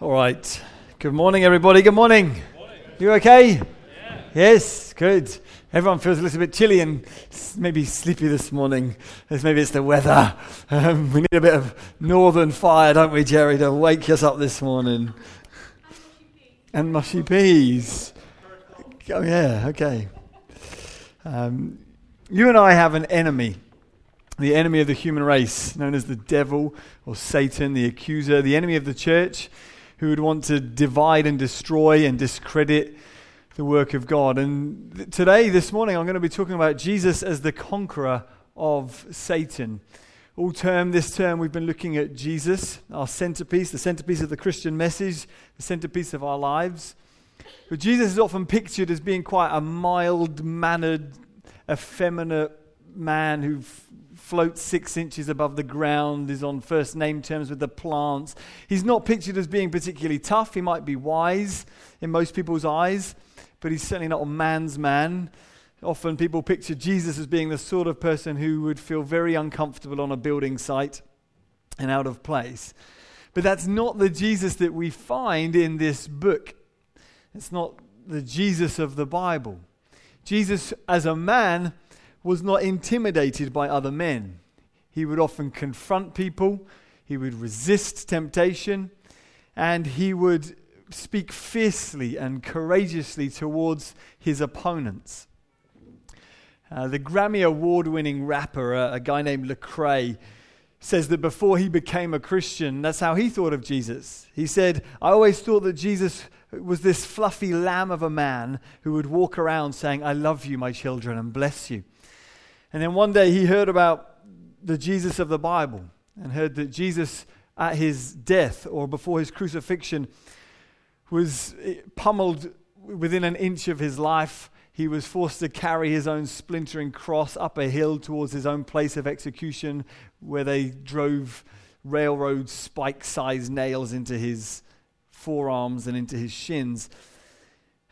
All right. Good morning, everybody. Good morning. You okay? Yeah. Yes, good. Everyone feels a little bit chilly and maybe sleepy this morning. Maybe it's the weather. Um, we need a bit of northern fire, don't we, Jerry, to wake us up this morning. And mushy peas. Oh, yeah, okay. Um, you and I have an enemy the enemy of the human race, known as the devil or Satan, the accuser, the enemy of the church, who would want to divide and destroy and discredit the work of God. And th- today, this morning, I'm going to be talking about Jesus as the conqueror of Satan. All term, this term, we've been looking at Jesus, our centerpiece, the centerpiece of the Christian message, the centerpiece of our lives. But Jesus is often pictured as being quite a mild mannered, effeminate man who floats six inches above the ground, is on first name terms with the plants. He's not pictured as being particularly tough. He might be wise in most people's eyes, but he's certainly not a man's man. Often people picture Jesus as being the sort of person who would feel very uncomfortable on a building site and out of place. But that's not the Jesus that we find in this book. It's not the Jesus of the Bible. Jesus, as a man, was not intimidated by other men. He would often confront people, he would resist temptation, and he would speak fiercely and courageously towards his opponents. Uh, the Grammy Award winning rapper, uh, a guy named Lecrae, says that before he became a Christian, that's how he thought of Jesus. He said, I always thought that Jesus was this fluffy lamb of a man who would walk around saying, I love you, my children, and bless you. And then one day he heard about the Jesus of the Bible and heard that Jesus, at his death or before his crucifixion, was pummeled within an inch of his life. He was forced to carry his own splintering cross up a hill towards his own place of execution, where they drove railroad spike sized nails into his forearms and into his shins.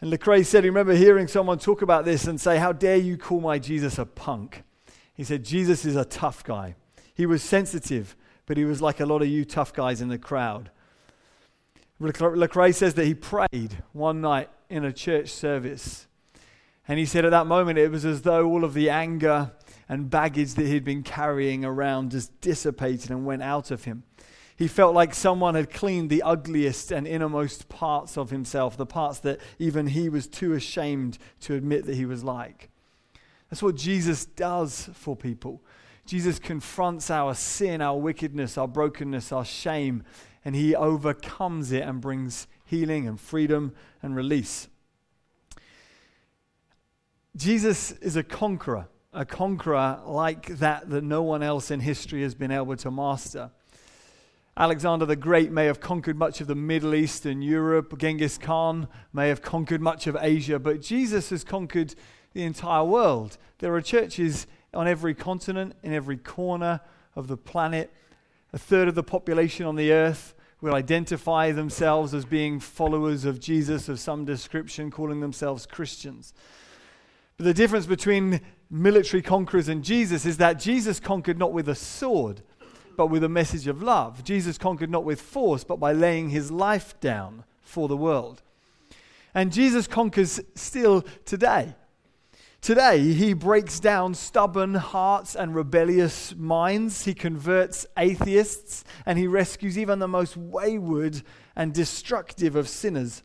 And Lecrae said, he remember hearing someone talk about this and say, How dare you call my Jesus a punk? He said, Jesus is a tough guy. He was sensitive, but he was like a lot of you tough guys in the crowd. Lecrae says that he prayed one night in a church service. And he said at that moment it was as though all of the anger and baggage that he'd been carrying around just dissipated and went out of him. He felt like someone had cleaned the ugliest and innermost parts of himself, the parts that even he was too ashamed to admit that he was like. That's what Jesus does for people. Jesus confronts our sin, our wickedness, our brokenness, our shame, and he overcomes it and brings healing and freedom and release. Jesus is a conqueror, a conqueror like that that no one else in history has been able to master. Alexander the Great may have conquered much of the Middle East and Europe. Genghis Khan may have conquered much of Asia, but Jesus has conquered the entire world. There are churches on every continent, in every corner of the planet. A third of the population on the earth will identify themselves as being followers of Jesus of some description, calling themselves Christians. But the difference between military conquerors and Jesus is that Jesus conquered not with a sword, but with a message of love. Jesus conquered not with force, but by laying his life down for the world. And Jesus conquers still today. Today, he breaks down stubborn hearts and rebellious minds. He converts atheists and he rescues even the most wayward and destructive of sinners.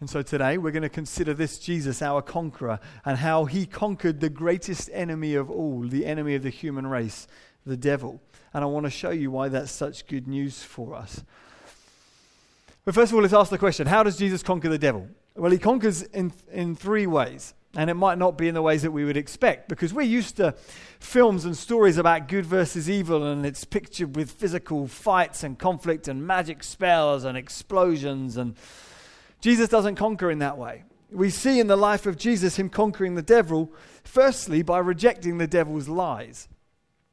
And so today, we're going to consider this Jesus, our conqueror, and how he conquered the greatest enemy of all, the enemy of the human race, the devil. And I want to show you why that's such good news for us. But first of all, let's ask the question how does Jesus conquer the devil? Well, he conquers in, in three ways. And it might not be in the ways that we would expect because we're used to films and stories about good versus evil, and it's pictured with physical fights and conflict and magic spells and explosions. And Jesus doesn't conquer in that way. We see in the life of Jesus him conquering the devil, firstly, by rejecting the devil's lies.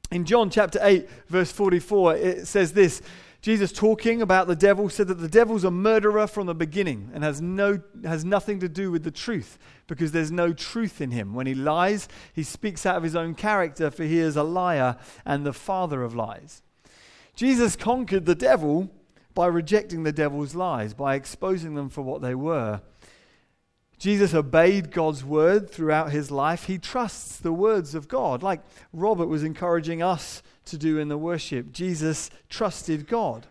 In John chapter 8, verse 44, it says this Jesus talking about the devil said that the devil's a murderer from the beginning and has, no, has nothing to do with the truth because there's no truth in him. When he lies, he speaks out of his own character, for he is a liar and the father of lies. Jesus conquered the devil by rejecting the devil's lies, by exposing them for what they were. Jesus obeyed God's word throughout his life. He trusts the words of God, like Robert was encouraging us to do in the worship. Jesus trusted God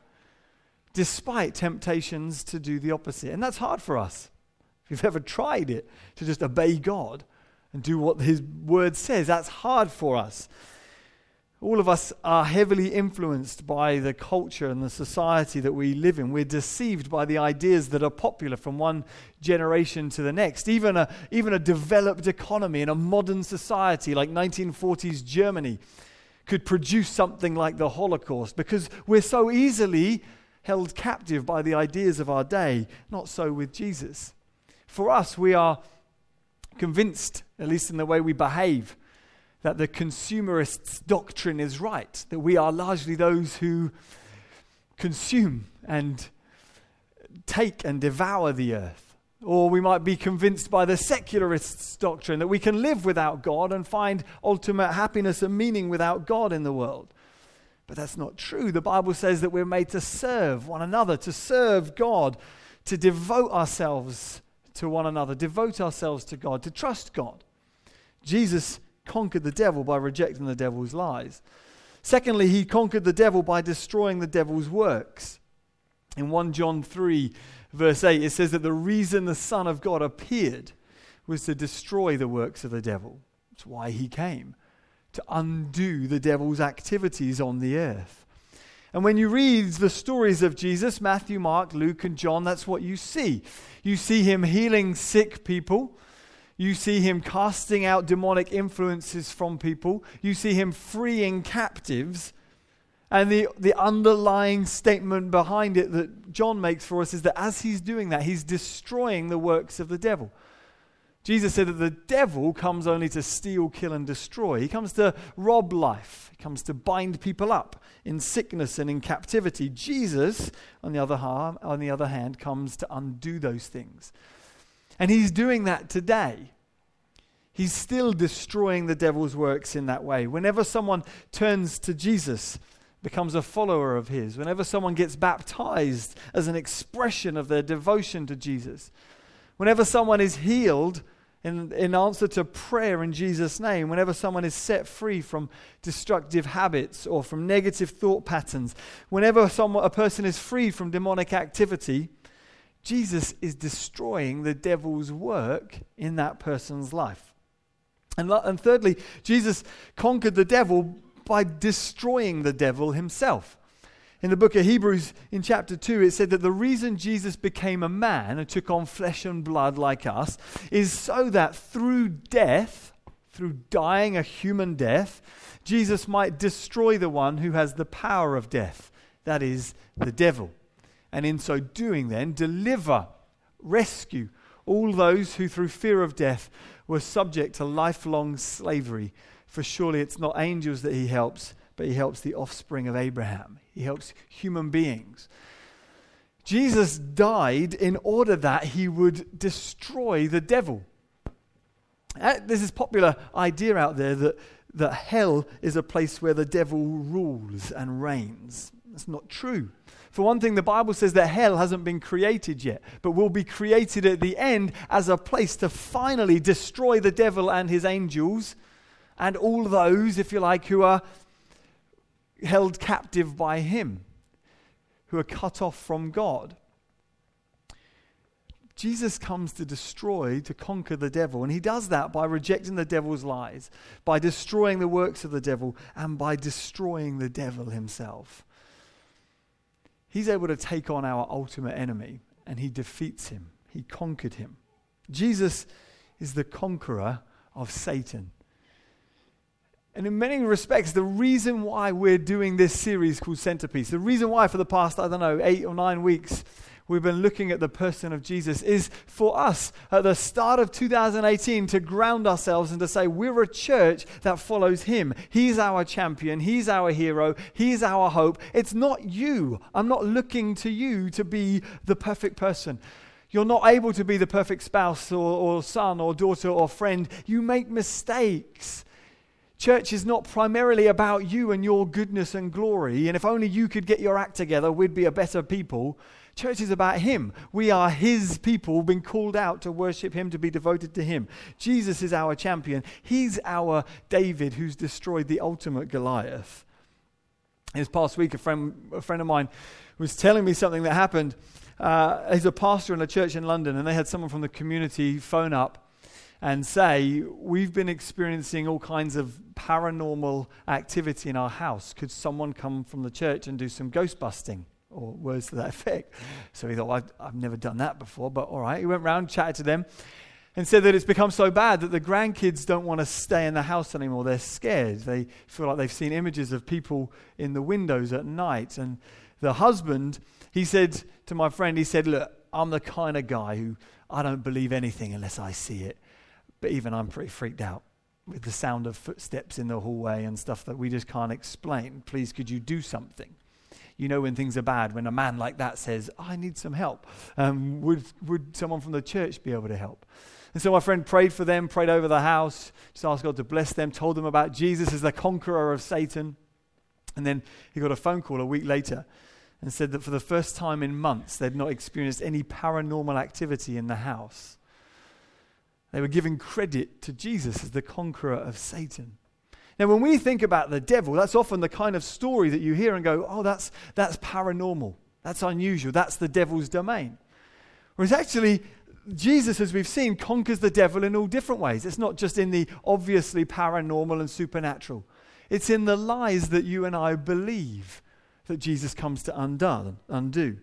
despite temptations to do the opposite. And that's hard for us. If you've ever tried it, to just obey God and do what his word says, that's hard for us. All of us are heavily influenced by the culture and the society that we live in. We're deceived by the ideas that are popular from one generation to the next. Even a, even a developed economy in a modern society like 1940s Germany could produce something like the Holocaust because we're so easily held captive by the ideas of our day. Not so with Jesus. For us, we are convinced, at least in the way we behave, that the consumerist's doctrine is right, that we are largely those who consume and take and devour the earth. Or we might be convinced by the secularist's doctrine that we can live without God and find ultimate happiness and meaning without God in the world. But that's not true. The Bible says that we're made to serve one another, to serve God, to devote ourselves to one another, devote ourselves to God, to trust God. Jesus conquered the devil by rejecting the devil's lies. Secondly, he conquered the devil by destroying the devil's works. In 1 John 3, verse 8, it says that the reason the Son of God appeared was to destroy the works of the devil. That's why he came, to undo the devil's activities on the earth. And when you read the stories of Jesus, Matthew, Mark, Luke, and John, that's what you see. You see him healing sick people. You see him casting out demonic influences from people. You see him freeing captives. And the, the underlying statement behind it that John makes for us is that as he's doing that, he's destroying the works of the devil. Jesus said that the devil comes only to steal, kill, and destroy. He comes to rob life, he comes to bind people up in sickness and in captivity. Jesus, on the other, on the other hand, comes to undo those things. And he's doing that today. He's still destroying the devil's works in that way. Whenever someone turns to Jesus, becomes a follower of his, whenever someone gets baptized as an expression of their devotion to Jesus, whenever someone is healed in, in answer to prayer in Jesus' name, whenever someone is set free from destructive habits or from negative thought patterns, whenever someone, a person is free from demonic activity, Jesus is destroying the devil's work in that person's life. And, and thirdly, Jesus conquered the devil by destroying the devil himself. In the book of Hebrews, in chapter 2, it said that the reason Jesus became a man and took on flesh and blood like us is so that through death, through dying a human death, Jesus might destroy the one who has the power of death, that is, the devil and in so doing, then, deliver, rescue all those who, through fear of death, were subject to lifelong slavery. For surely it's not angels that he helps, but he helps the offspring of Abraham. He helps human beings. Jesus died in order that he would destroy the devil. Uh, there's this popular idea out there that, that hell is a place where the devil rules and reigns. That's not true. For one thing, the Bible says that hell hasn't been created yet, but will be created at the end as a place to finally destroy the devil and his angels and all those, if you like, who are held captive by him, who are cut off from God. Jesus comes to destroy, to conquer the devil. And he does that by rejecting the devil's lies, by destroying the works of the devil, and by destroying the devil himself. He's able to take on our ultimate enemy and he defeats him. He conquered him. Jesus is the conqueror of Satan. And in many respects, the reason why we're doing this series called Centerpiece, the reason why for the past, I don't know, eight or nine weeks, we've been looking at the person of Jesus is for us at the start of 2018 to ground ourselves and to say we're a church that follows him. He's our champion, he's our hero, he's our hope. It's not you. I'm not looking to you to be the perfect person. You're not able to be the perfect spouse or, or son or daughter or friend. You make mistakes. Church is not primarily about you and your goodness and glory, and if only you could get your act together, we'd be a better people. Church is about Him. We are His people, been called out to worship Him, to be devoted to Him. Jesus is our champion. He's our David who's destroyed the ultimate Goliath. This past week, a friend, a friend of mine was telling me something that happened. Uh, he's a pastor in a church in London, and they had someone from the community phone up and say, We've been experiencing all kinds of paranormal activity in our house. Could someone come from the church and do some ghost busting? Or words to that effect. So he thought, well, I've, never done that before, but all right. He went round, chatted to them, and said that it's become so bad that the grandkids don't want to stay in the house anymore. They're scared. They feel like they've seen images of people in the windows at night. And the husband, he said to my friend, he said, Look, I'm the kind of guy who I don't believe anything unless I see it. But even I'm pretty freaked out with the sound of footsteps in the hallway and stuff that we just can't explain. Please, could you do something? You know when things are bad, when a man like that says, I need some help. Um, would, would someone from the church be able to help? And so my friend prayed for them, prayed over the house, just asked God to bless them, told them about Jesus as the conqueror of Satan. And then he got a phone call a week later and said that for the first time in months, they'd not experienced any paranormal activity in the house. They were giving credit to Jesus as the conqueror of Satan. Now, when we think about the devil, that's often the kind of story that you hear and go, oh, that's, that's paranormal. That's unusual. That's the devil's domain. Whereas actually, Jesus, as we've seen, conquers the devil in all different ways. It's not just in the obviously paranormal and supernatural, it's in the lies that you and I believe that Jesus comes to undo.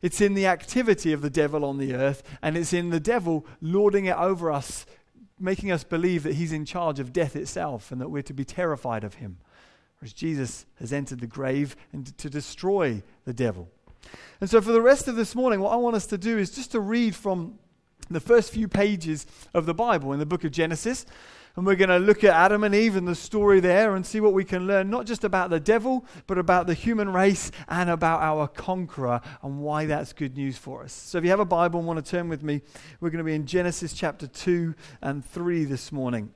It's in the activity of the devil on the earth, and it's in the devil lording it over us, making us believe that he's in charge of death itself and that we're to be terrified of him. Whereas Jesus has entered the grave and to destroy the devil. And so, for the rest of this morning, what I want us to do is just to read from the first few pages of the Bible in the book of Genesis. And we're going to look at Adam and Eve and the story there and see what we can learn, not just about the devil, but about the human race and about our conqueror and why that's good news for us. So if you have a Bible and want to turn with me, we're going to be in Genesis chapter 2 and 3 this morning.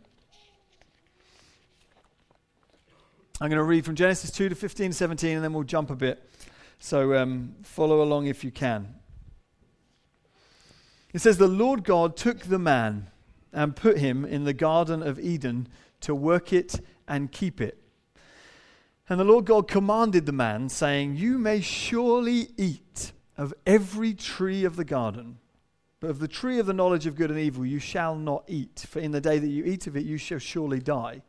I'm going to read from Genesis 2 to 15, 17, and then we'll jump a bit. So um, follow along if you can. It says, The Lord God took the man and put him in the Garden of Eden to work it and keep it. And the Lord God commanded the man, saying, You may surely eat of every tree of the garden, but of the tree of the knowledge of good and evil you shall not eat, for in the day that you eat of it you shall surely die.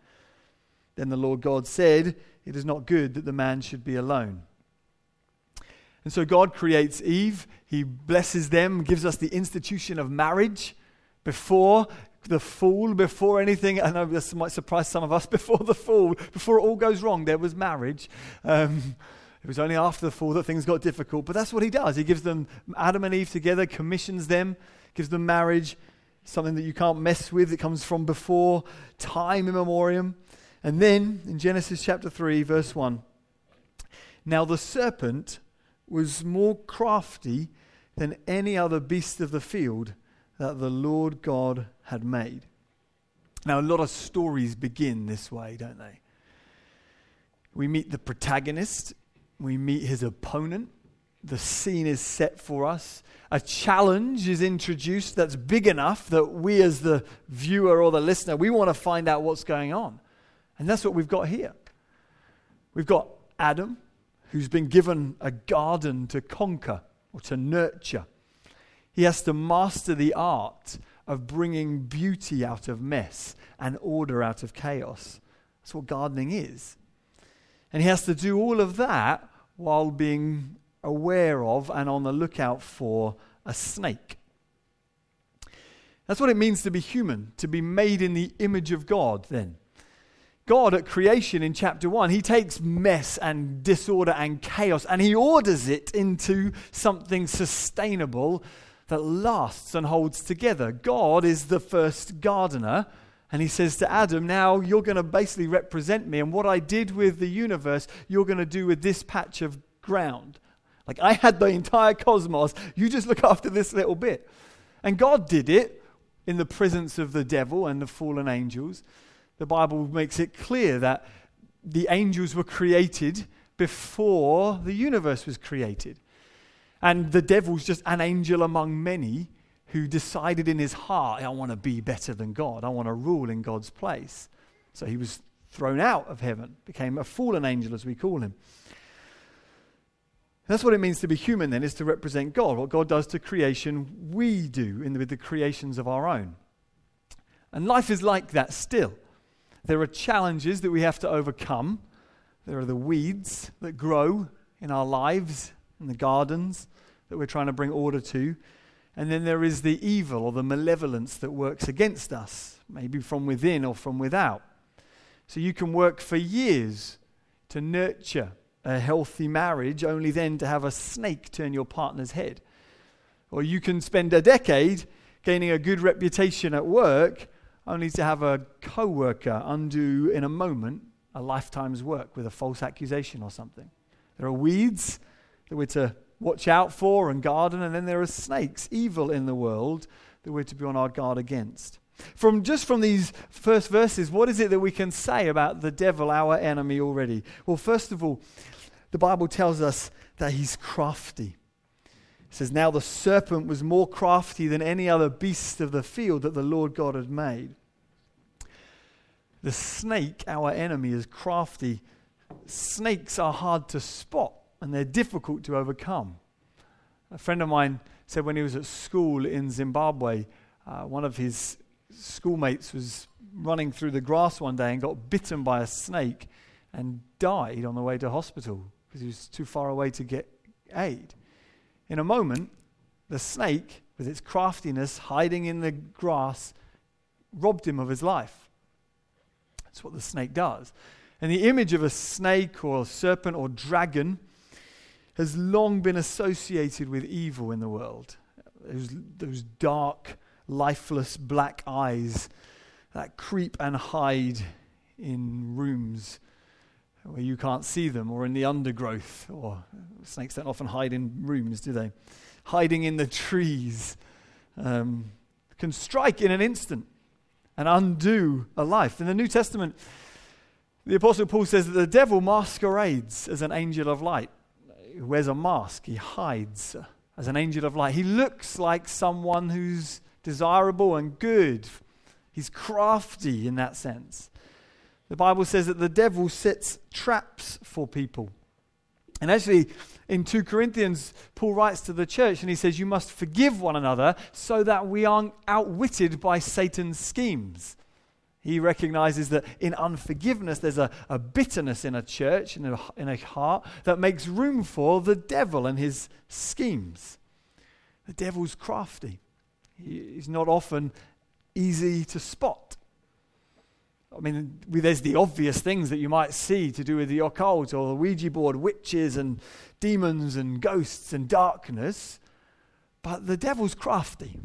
Then the Lord God said, It is not good that the man should be alone. And so God creates Eve. He blesses them, gives us the institution of marriage before the fall, before anything. I know this might surprise some of us. Before the fall, before it all goes wrong, there was marriage. Um, it was only after the fall that things got difficult. But that's what he does. He gives them Adam and Eve together, commissions them, gives them marriage, something that you can't mess with. It comes from before time immemorial. And then in Genesis chapter 3, verse 1 Now the serpent was more crafty than any other beast of the field that the Lord God had made. Now, a lot of stories begin this way, don't they? We meet the protagonist, we meet his opponent, the scene is set for us, a challenge is introduced that's big enough that we, as the viewer or the listener, we want to find out what's going on. And that's what we've got here. We've got Adam, who's been given a garden to conquer or to nurture. He has to master the art of bringing beauty out of mess and order out of chaos. That's what gardening is. And he has to do all of that while being aware of and on the lookout for a snake. That's what it means to be human, to be made in the image of God, then. God at creation in chapter 1, he takes mess and disorder and chaos and he orders it into something sustainable that lasts and holds together. God is the first gardener. And he says to Adam, Now you're going to basically represent me. And what I did with the universe, you're going to do with this patch of ground. Like I had the entire cosmos. You just look after this little bit. And God did it in the presence of the devil and the fallen angels. the Bible makes it clear that the angels were created before the universe was created. And the devil's just an angel among many who decided in his heart, I want to be better than God. I want to rule in God's place. So he was thrown out of heaven, became a fallen angel, as we call him. That's what it means to be human, then, is to represent God. What God does to creation, we do in the, with the creations of our own. And life is like that still. There are challenges that we have to overcome. There are the weeds that grow in our lives, in the gardens that we're trying to bring order to. And then there is the evil or the malevolence that works against us, maybe from within or from without. So you can work for years to nurture a healthy marriage, only then to have a snake turn your partner's head. Or you can spend a decade gaining a good reputation at work, only to have a co worker undo in a moment a lifetime's work with a false accusation or something. There are weeds that we're to watch out for and garden, and then there are snakes, evil in the world, that we're to be on our guard against. From just from these first verses, what is it that we can say about the devil, our enemy, already? Well, first of all, the Bible tells us that he's crafty. It says, Now the serpent was more crafty than any other beast of the field that the Lord God had made. The snake, our enemy, is crafty. Snakes are hard to spot and they're difficult to overcome. A friend of mine said when he was at school in Zimbabwe, uh, one of his schoolmates was running through the grass one day and got bitten by a snake and died on the way to hospital because he was too far away to get aid. In a moment, the snake, with its craftiness hiding in the grass, robbed him of his life. That's what the snake does. And the image of a snake or a serpent or dragon has long been associated with evil in the world. Those, those dark, lifeless black eyes that creep and hide in rooms where you can't see them or in the undergrowth. Or snakes don't often hide in rooms, do they? Hiding in the trees um, can strike in an instant and undo a life. In the New Testament, the Apostle Paul says that the devil masquerades as an angel of light. He wears a mask, he hides as an angel of light. He looks like someone who's desirable and good. He's crafty in that sense. The Bible says that the devil sets traps for people. And actually, in 2 Corinthians, Paul writes to the church and he says, You must forgive one another so that we aren't outwitted by Satan's schemes. He recognizes that in unforgiveness, there's a, a bitterness in a church, in a, in a heart, that makes room for the devil and his schemes. The devil's crafty, he's not often easy to spot. I mean, there's the obvious things that you might see to do with the occult or the Ouija board, witches and demons and ghosts and darkness. But the devil's crafty.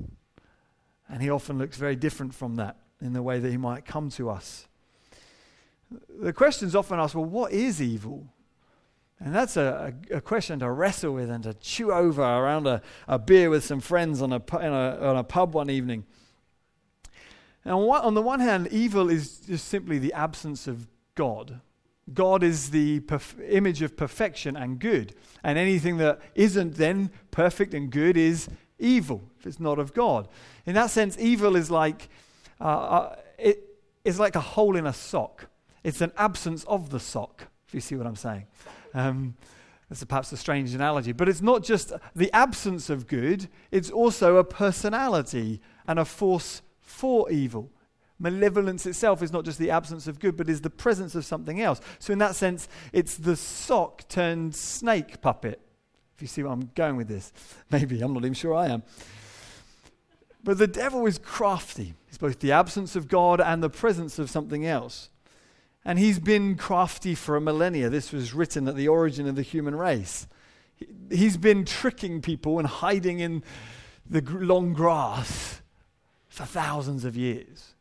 And he often looks very different from that in the way that he might come to us. The question's often asked well, what is evil? And that's a, a, a, question to wrestle with and to chew over around a, a beer with some friends on a, a, on a pub one evening. Now, on the one hand, evil is just simply the absence of God. God is the perf- image of perfection and good. And anything that isn't then perfect and good is evil, if it's not of God. In that sense, evil is like, uh, it is like a hole in a sock. It's an absence of the sock, if you see what I'm saying. Um, that's perhaps a strange analogy, but it's not just the absence of good, it's also a personality and a force for evil. Malevolence itself is not just the absence of good, but is the presence of something else. So, in that sense, it's the sock turned snake puppet. If you see where I'm going with this, maybe, I'm not even sure I am. But the devil is crafty. He's both the absence of God and the presence of something else. And he's been crafty for a millennia. This was written at the origin of the human race. He's been tricking people and hiding in the long grass for thousands of years.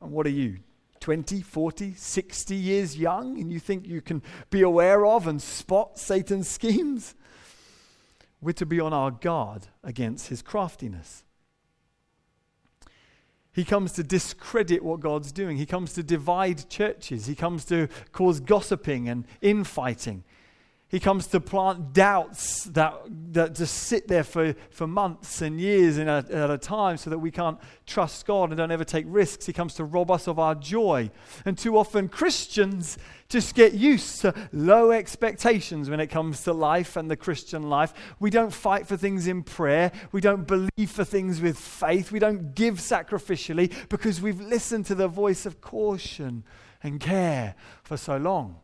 And what are you? 20, 40, 60 years young, and you think you can be aware of and spot Satan's schemes? We're to be on our guard against his craftiness. He comes to discredit what God's doing. He comes to divide churches. He comes to cause gossiping and infighting. He comes to plant doubts that, that just sit there for, for months and years a, at a time so that we can't trust God and don't ever take risks. He comes to rob us of our joy. And too often, Christians just get used to low expectations when it comes to life and the Christian life. We don't fight for things in prayer. We don't believe for things with faith. We don't give sacrificially because we've listened to the voice of caution and care for so long.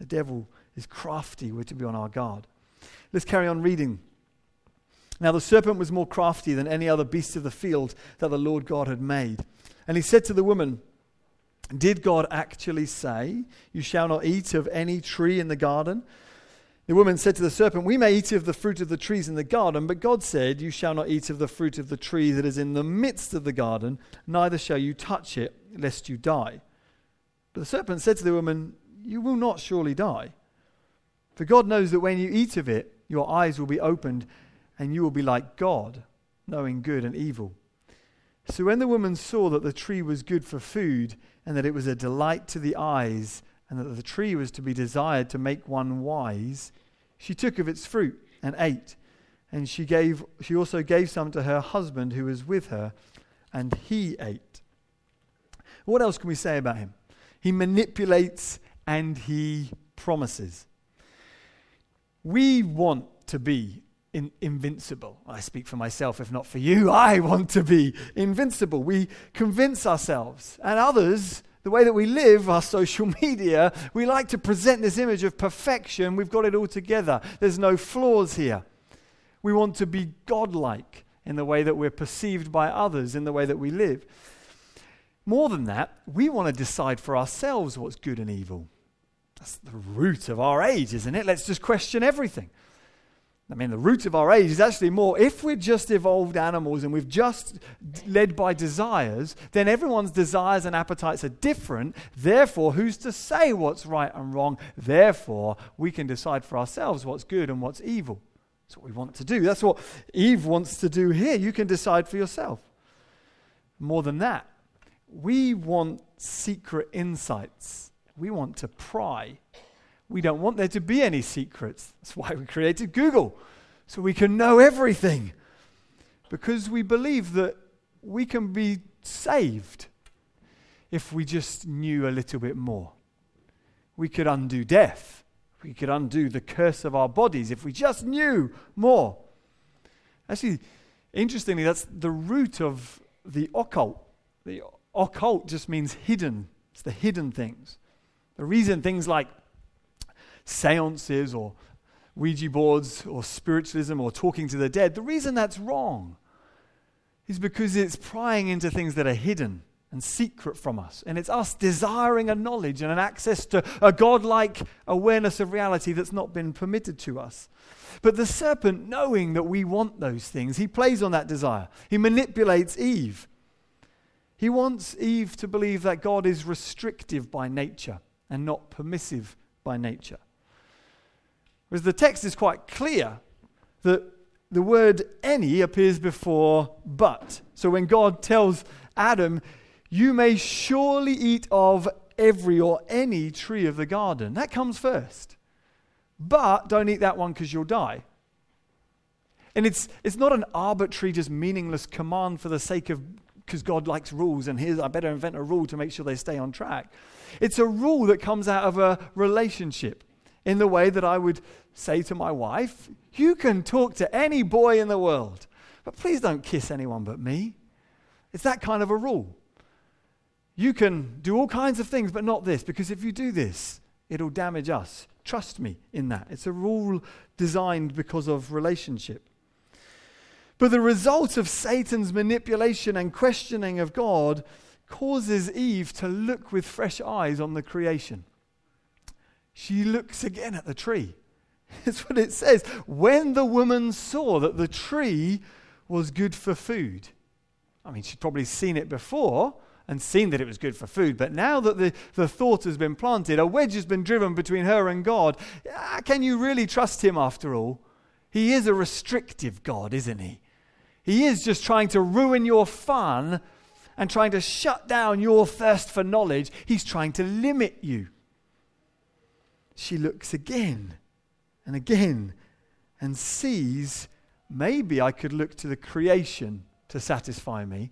The devil is crafty. We're to be on our guard. Let's carry on reading. Now the serpent was more crafty than any other beast of the field that the Lord God had made. And he said to the woman, Did God actually say, You shall not eat of any tree in the garden? The woman said to the serpent, We may eat of the fruit of the trees in the garden, but God said, You shall not eat of the fruit of the tree that is in the midst of the garden, neither shall you touch it, lest you die. But the serpent said to the woman, You will not surely die. For God knows that when you eat of it, your eyes will be opened and you will be like God, knowing good and evil. So when the woman saw that the tree was good for food and that it was a delight to the eyes and that the tree was to be desired to make one wise, she took of its fruit and ate. And she, gave, she also gave some to her husband who was with her, and he ate. What else can we say about him? He manipulates and he promises. We want to be in, invincible. I speak for myself, if not for you. I want to be invincible. We convince ourselves and others. The way that we live, our social media, we like to present this image of perfection. We've got it all together. There's no flaws here. We want to be godlike in the way that we're perceived by others, in the way that we live. More than that, we want to decide for ourselves what's good and evil. That's the root of our age, isn't it? Let's just question everything. I mean, the root of our age is actually more if we're just evolved animals and we've just led by desires, then everyone's desires and appetites are different. Therefore, who's to say what's right and wrong? Therefore, we can decide for ourselves what's good and what's evil. That's what we want to do. That's what Eve wants to do here. You can decide for yourself. More than that, we want secret insights we want to pry. We don't want there to be any secrets. That's why we created Google, so we can know everything. Because we believe that we can be saved if we just knew a little bit more. We could undo death. We could undo the curse of our bodies if we just knew more. Actually, interestingly, that's the root of the occult. The occult just means hidden, it's the hidden things. The reason things like seances or Ouija boards or spiritualism or talking to the dead, the reason that's wrong is because it's prying into things that are hidden and secret from us. And it's us desiring a knowledge and an access to a godlike awareness of reality that's not been permitted to us. But the serpent, knowing that we want those things, he plays on that desire. He manipulates Eve. He wants Eve to believe that God is restrictive by nature and not permissive by nature. Whereas the text is quite clear that the word any appears before but. So when God tells Adam, You may surely eat of every or any tree of the garden, that comes first. But don't eat that one because you'll die. And it's, it's not an arbitrary, just meaningless command for the sake of because God likes rules, and here's I better invent a rule to make sure they stay on track. It's a rule that comes out of a relationship in the way that I would say to my wife, You can talk to any boy in the world, but please don't kiss anyone but me. It's that kind of a rule. You can do all kinds of things, but not this, because if you do this, it'll damage us. Trust me in that. It's a rule designed because of relationship. But the result of Satan's manipulation and questioning of God causes Eve to look with fresh eyes on the creation. She looks again at the tree. That's what it says. When the woman saw that the tree was good for food, I mean, she'd probably seen it before and seen that it was good for food, but now that the, the thought has been planted, a wedge has been driven between her and God. Ah, can you really trust him after all? He is a restrictive God, isn't he? He is just trying to ruin your fun and trying to shut down your thirst for knowledge, he's trying to limit you. She looks again and again and sees maybe I could look to the creation to satisfy me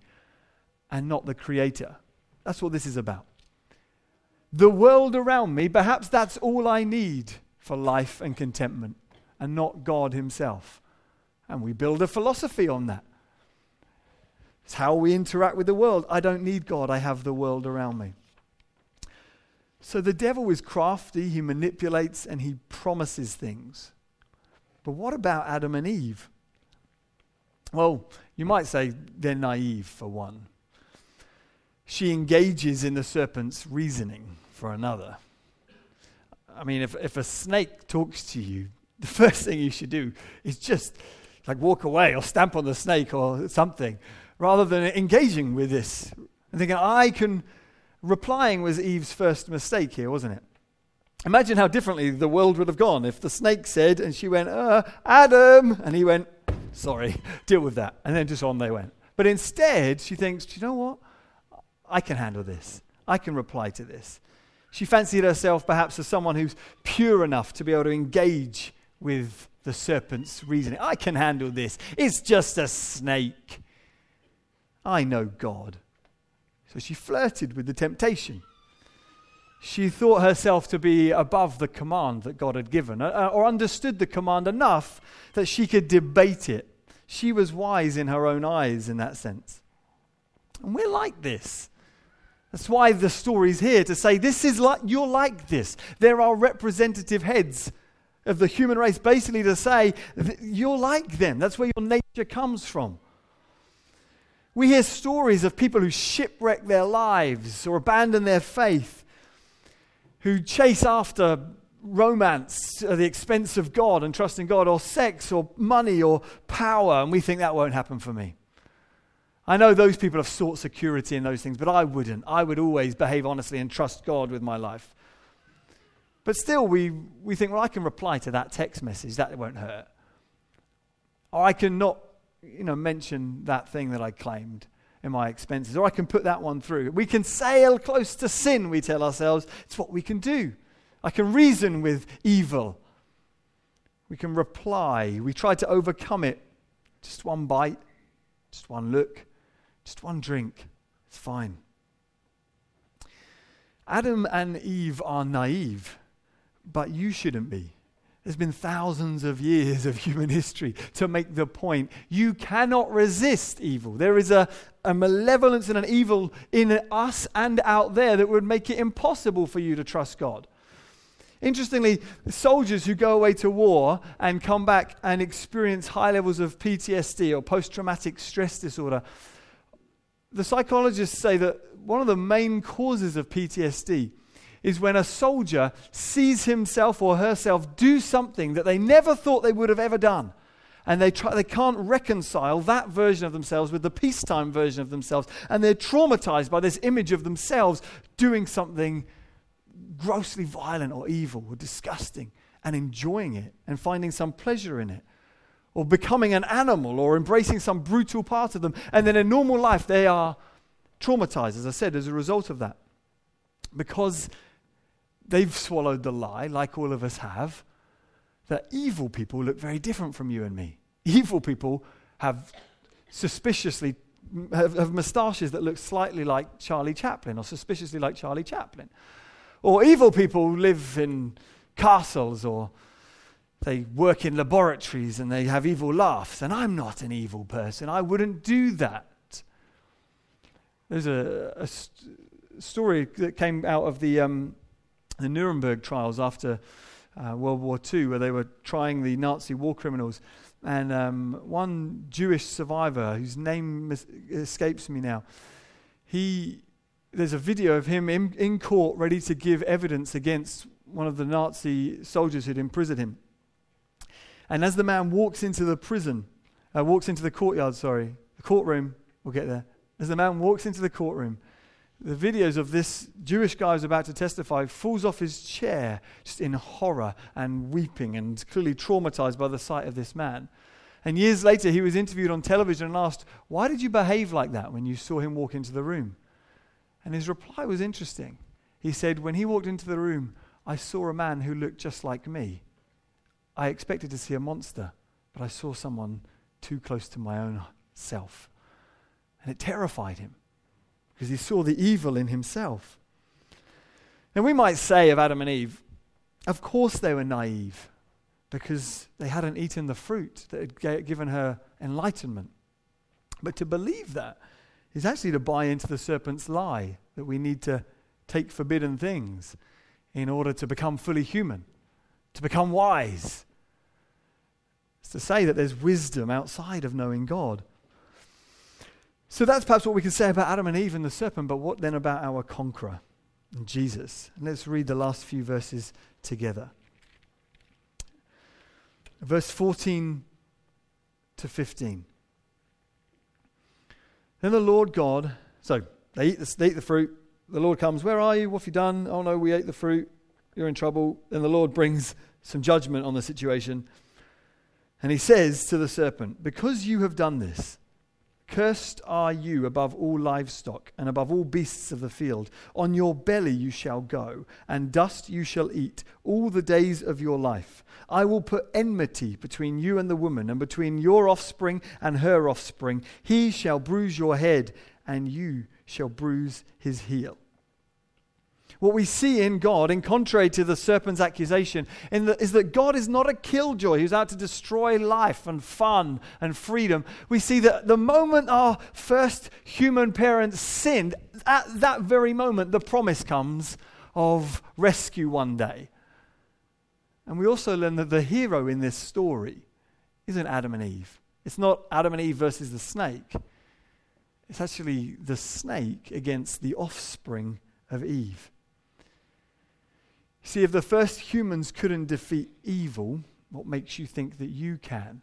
and not the creator. That's what this is about. The world around me, perhaps that's all I need for life and contentment, and not God Himself. And we build a philosophy on that. It's how we interact with the world. I don't need God, I have the world around me. So the devil is crafty, he manipulates, and he promises things. But what about Adam and Eve? Well, you might say they're naive for one. She engages in the serpent's reasoning for another. I mean, if, if a snake talks to you, the first thing you should do is just like walk away or stamp on the snake or something, rather than engaging with this and thinking, I can. Replying was Eve's first mistake here, wasn't it? Imagine how differently the world would have gone if the snake said, and she went, uh, Adam, and he went, sorry, deal with that. And then just on they went. But instead, she thinks, do you know what? I can handle this. I can reply to this. She fancied herself perhaps as someone who's pure enough to be able to engage with the serpent's reasoning. I can handle this. It's just a snake. I know God. So she flirted with the temptation she thought herself to be above the command that God had given, uh, uh, or understood the command enough that she could debate it. She was wise in her own eyes in that sense. And we're like this. That's why the story's here to say this is like you're like this. There are representative heads of the human race basically to say you're like them. That's where your nature comes from. We hear stories of people who shipwreck their lives or abandon their faith who chase after romance at the expense of God and trusting God, or sex, or money, or power, and we think that won't happen for me. I know those people have sought security in those things, but I wouldn't. I would always behave honestly and trust God with my life. But still, we, we think, well, I can reply to that text message, that won't hurt. Or I can not, you know, mention that thing that I claimed in my expenses, or I can put that one through. We can sail close to sin, we tell ourselves. It's what we can do. I can reason with evil. We can reply. We try to overcome it. Just one bite, just one look, just one drink. It's fine. Adam and Eve are naive, but you shouldn't be. There's been thousands of years of human history to make the point you cannot resist evil. There is a, a malevolence and an evil in us and out there that would make it impossible for you to trust God. Interestingly, soldiers who go away to war and come back and experience high levels of PTSD or post traumatic stress disorder, the psychologists say that one of the main causes of PTSD is when a soldier sees himself or herself do something that they never thought they would have ever done. And they, try, they can't reconcile that version of themselves with the peacetime version of themselves. And they're traumatized by this image of themselves doing something grossly violent or evil or disgusting and enjoying it and finding some pleasure in it or becoming an animal or embracing some brutal part of them. And then in normal life, they are traumatized, as I said, as a result of that. Because they've swallowed the lie, like all of us have, that evil people look very different from you and me. Evil people have suspiciously have, have moustaches that look slightly like Charlie Chaplin or suspiciously like Charlie Chaplin. Or evil people live in castles or they work in laboratories and they have evil laughs. And I'm not an evil person. I wouldn't do that. There's a, a st- story that came out of the um, the Nuremberg trials after uh, World War II, where they were trying the Nazi war criminals. And um, one Jewish survivor, whose name mis- escapes me now, he, there's a video of him in, in court ready to give evidence against one of the Nazi soldiers who'd imprisoned him. And as the man walks into the prison, uh, walks into the courtyard, sorry, the courtroom, we'll get there. As the man walks into the courtroom, the videos of this Jewish guy who's about to testify falls off his chair just in horror and weeping and clearly traumatized by the sight of this man. And years later, he was interviewed on television and asked, Why did you behave like that when you saw him walk into the room? And his reply was interesting. He said, When he walked into the room, I saw a man who looked just like me. I expected to see a monster, but I saw someone too close to my own self. And it terrified him because he saw the evil in himself. And we might say of Adam and Eve, of course they were naive because they hadn't eaten the fruit that had given her enlightenment. But to believe that is actually to buy into the serpent's lie that we need to take forbidden things in order to become fully human, to become wise. It's to say that there's wisdom outside of knowing God. So that's perhaps what we can say about Adam and Eve and the serpent, but what then about our conqueror, Jesus? And let's read the last few verses together. Verse 14 to 15. Then the Lord God, so they eat, the, they eat the fruit. The Lord comes, Where are you? What have you done? Oh no, we ate the fruit. You're in trouble. Then the Lord brings some judgment on the situation. And he says to the serpent, Because you have done this, Cursed are you above all livestock and above all beasts of the field. On your belly you shall go, and dust you shall eat all the days of your life. I will put enmity between you and the woman, and between your offspring and her offspring. He shall bruise your head, and you shall bruise his heel. What we see in God, in contrary to the serpent's accusation, the, is that God is not a killjoy who's out to destroy life and fun and freedom. We see that the moment our first human parents sinned, at that very moment, the promise comes of rescue one day. And we also learn that the hero in this story isn't Adam and Eve. It's not Adam and Eve versus the snake. It's actually the snake against the offspring of Eve. See, if the first humans couldn't defeat evil, what makes you think that you can?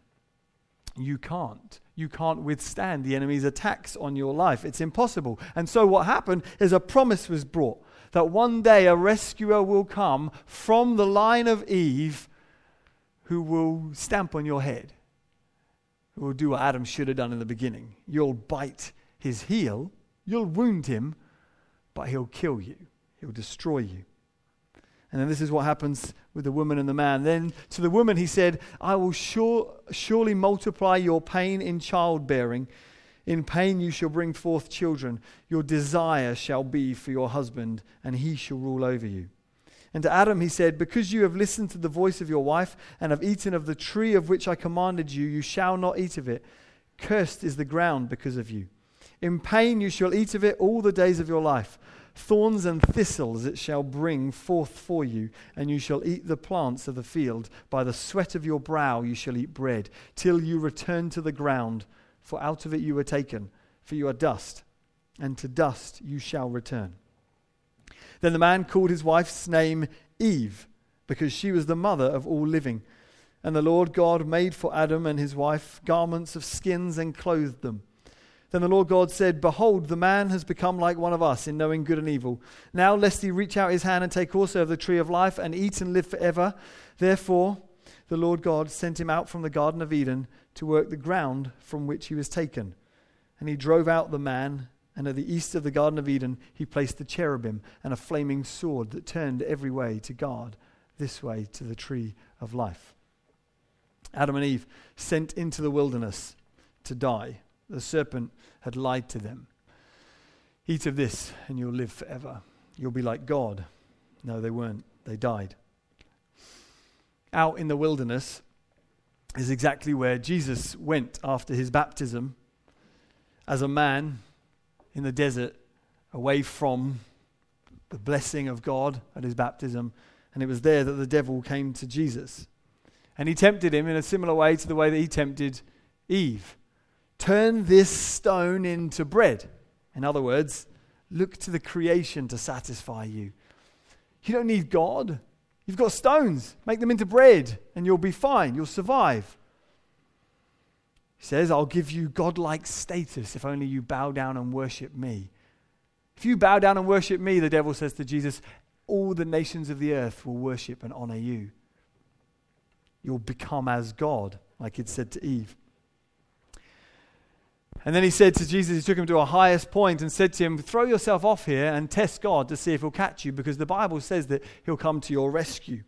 You can't. You can't withstand the enemy's attacks on your life. It's impossible. And so, what happened is a promise was brought that one day a rescuer will come from the line of Eve who will stamp on your head, who will do what Adam should have done in the beginning. You'll bite his heel, you'll wound him, but he'll kill you, he'll destroy you. And then this is what happens with the woman and the man. Then to the woman he said, I will sure, surely multiply your pain in childbearing. In pain you shall bring forth children. Your desire shall be for your husband, and he shall rule over you. And to Adam he said, Because you have listened to the voice of your wife, and have eaten of the tree of which I commanded you, you shall not eat of it. Cursed is the ground because of you. In pain you shall eat of it all the days of your life. Thorns and thistles it shall bring forth for you, and you shall eat the plants of the field. By the sweat of your brow you shall eat bread, till you return to the ground, for out of it you were taken, for you are dust, and to dust you shall return. Then the man called his wife's name Eve, because she was the mother of all living. And the Lord God made for Adam and his wife garments of skins and clothed them. Then the Lord God said, Behold, the man has become like one of us in knowing good and evil. Now, lest he reach out his hand and take also of the tree of life and eat and live forever. Therefore, the Lord God sent him out from the Garden of Eden to work the ground from which he was taken. And he drove out the man, and at the east of the Garden of Eden he placed the cherubim and a flaming sword that turned every way to guard this way to the tree of life. Adam and Eve sent into the wilderness to die the serpent had lied to them. Eat of this and you'll live forever. You'll be like God. No, they weren't. They died. Out in the wilderness is exactly where Jesus went after his baptism as a man in the desert, away from the blessing of God at his baptism. And it was there that the devil came to Jesus. And he tempted him in a similar way to the way that he tempted Eve. Turn this stone into bread. In other words, look to the creation to satisfy you. You don't need God. You've got stones. Make them into bread, and you'll be fine. You'll survive. He says, I'll give you godlike status if only you bow down and worship me. If you bow down and worship me, the devil says to Jesus, all the nations of the earth will worship and honor you. You'll become as God, like it said to Eve. And then he said to Jesus, he took him to a highest point and said to him, Throw yourself off here and test God to see if he'll catch you, because the Bible says that he'll come to your rescue.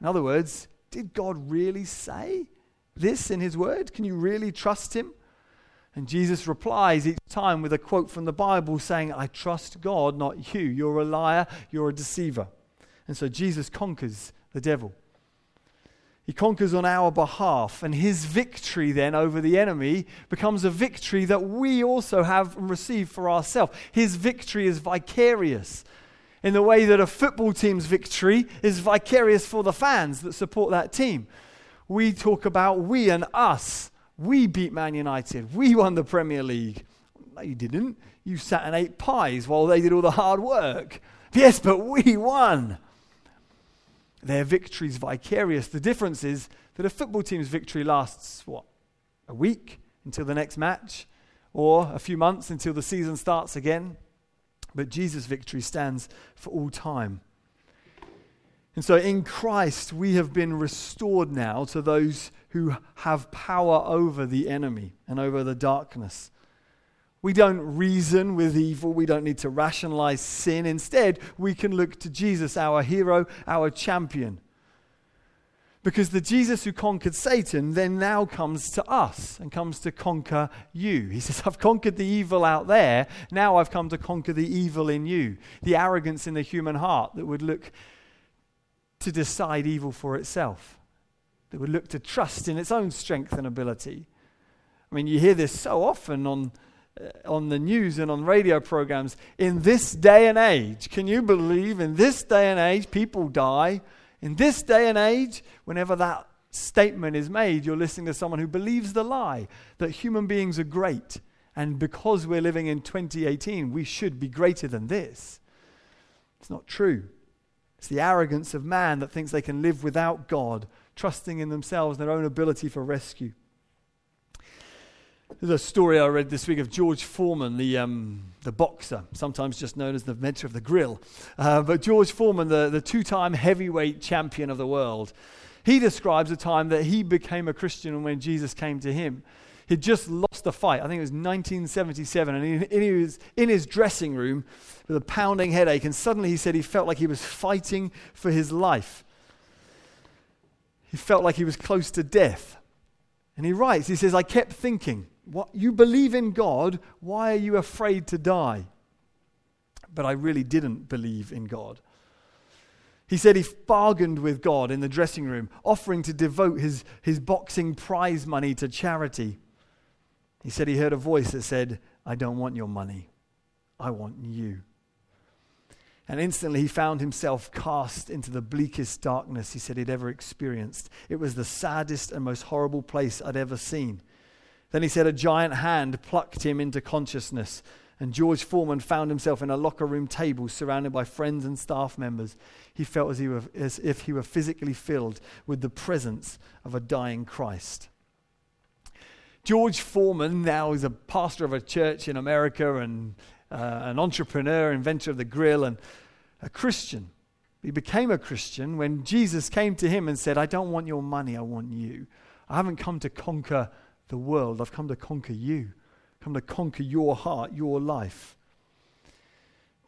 In other words, did God really say this in his word? Can you really trust him? And Jesus replies each time with a quote from the Bible saying, I trust God, not you. You're a liar, you're a deceiver. And so Jesus conquers the devil. He conquers on our behalf, and his victory then over the enemy becomes a victory that we also have received for ourselves. His victory is vicarious in the way that a football team's victory is vicarious for the fans that support that team. We talk about we and us. We beat Man United. We won the Premier League. No, you didn't. You sat and ate pies while they did all the hard work. Yes, but we won their victories vicarious. The difference is that a football team's victory lasts, what, a week until the next match, or a few months until the season starts again. But Jesus' victory stands for all time. And so in Christ, we have been restored now to those who have power over the enemy and over the darkness. We don't reason with evil. We don't need to rationalize sin. Instead, we can look to Jesus, our hero, our champion. Because the Jesus who conquered Satan then now comes to us and comes to conquer you. He says, I've conquered the evil out there. Now I've come to conquer the evil in you. The arrogance in the human heart that would look to decide evil for itself, that would look to trust in its own strength and ability. I mean, you hear this so often on Uh, on the news and on radio programs in this day and age. Can you believe in this day and age people die? In this day and age, whenever that statement is made, you're listening to someone who believes the lie that human beings are great. And because we're living in 2018, we should be greater than this. It's not true. It's the arrogance of man that thinks they can live without God, trusting in themselves and their own ability for rescue. There's a story I read this week of George Foreman, the, um, the boxer, sometimes just known as the inventor of the grill. Uh, but George Foreman, the, the two time heavyweight champion of the world, he describes a time that he became a Christian when Jesus came to him. He'd just lost a fight, I think it was 1977, and he, he was in his dressing room with a pounding headache, and suddenly he said he felt like he was fighting for his life. He felt like he was close to death. And he writes, he says, I kept thinking, what, you believe in God, why are you afraid to die? But I really didn't believe in God. He said he bargained with God in the dressing room, offering to devote his, his boxing prize money to charity. He said he heard a voice that said, I don't want your money, I want you. And instantly he found himself cast into the bleakest darkness he said he'd ever experienced. It was the saddest and most horrible place I'd ever seen. Then he said a giant hand plucked him into consciousness, and George Foreman found himself in a locker room table surrounded by friends and staff members. He felt as, he were, as if he were physically filled with the presence of a dying Christ. George Foreman now is a pastor of a church in America and uh, an entrepreneur, inventor of the grill, and a Christian. He became a Christian when Jesus came to him and said, I don't want your money, I want you. I haven't come to conquer the world. I've come to conquer you, come to conquer your heart, your life.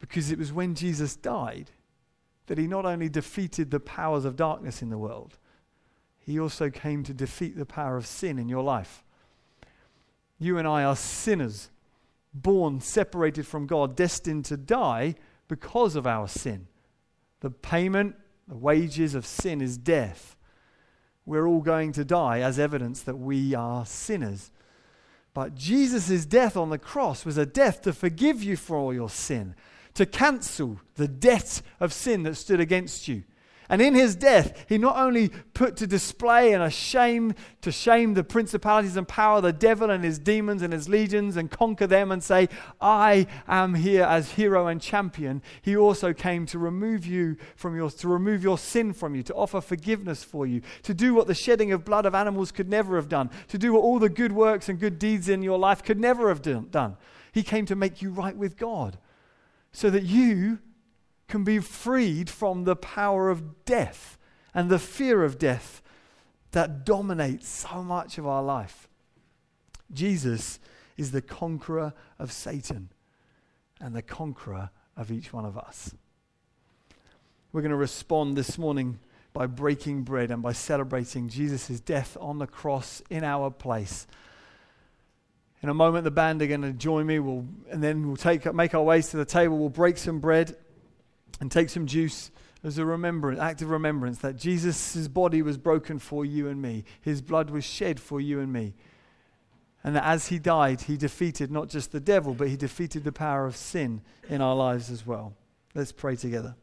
Because it was when Jesus died that he not only defeated the powers of darkness in the world, he also came to defeat the power of sin in your life. You and I are sinners, born separated from God, destined to die because of our sin. The payment, the wages of sin is death we're all going to die as evidence that we are sinners. But Jesus' death on the cross was a death to forgive you for all your sin, to cancel the debt of sin that stood against you. And in his death, he not only put to display and a shame to shame the principalities and power, the devil and his demons and his legions, and conquer them and say, I am here as hero and champion. He also came to remove you from your to remove your sin from you, to offer forgiveness for you, to do what the shedding of blood of animals could never have done, to do what all the good works and good deeds in your life could never have done. He came to make you right with God. So that you can be freed from the power of death and the fear of death that dominates so much of our life. Jesus is the conqueror of Satan and the conqueror of each one of us. We're going to respond this morning by breaking bread and by celebrating Jesus' death on the cross in our place. In a moment, the band are going to join me, we'll, and then we'll take, make our ways to the table. We'll break some bread and take some juice as a remembrance, act of remembrance that Jesus' body was broken for you and me. His blood was shed for you and me. And that as he died, he defeated not just the devil, but he defeated the power of sin in our lives as well. Let's pray together.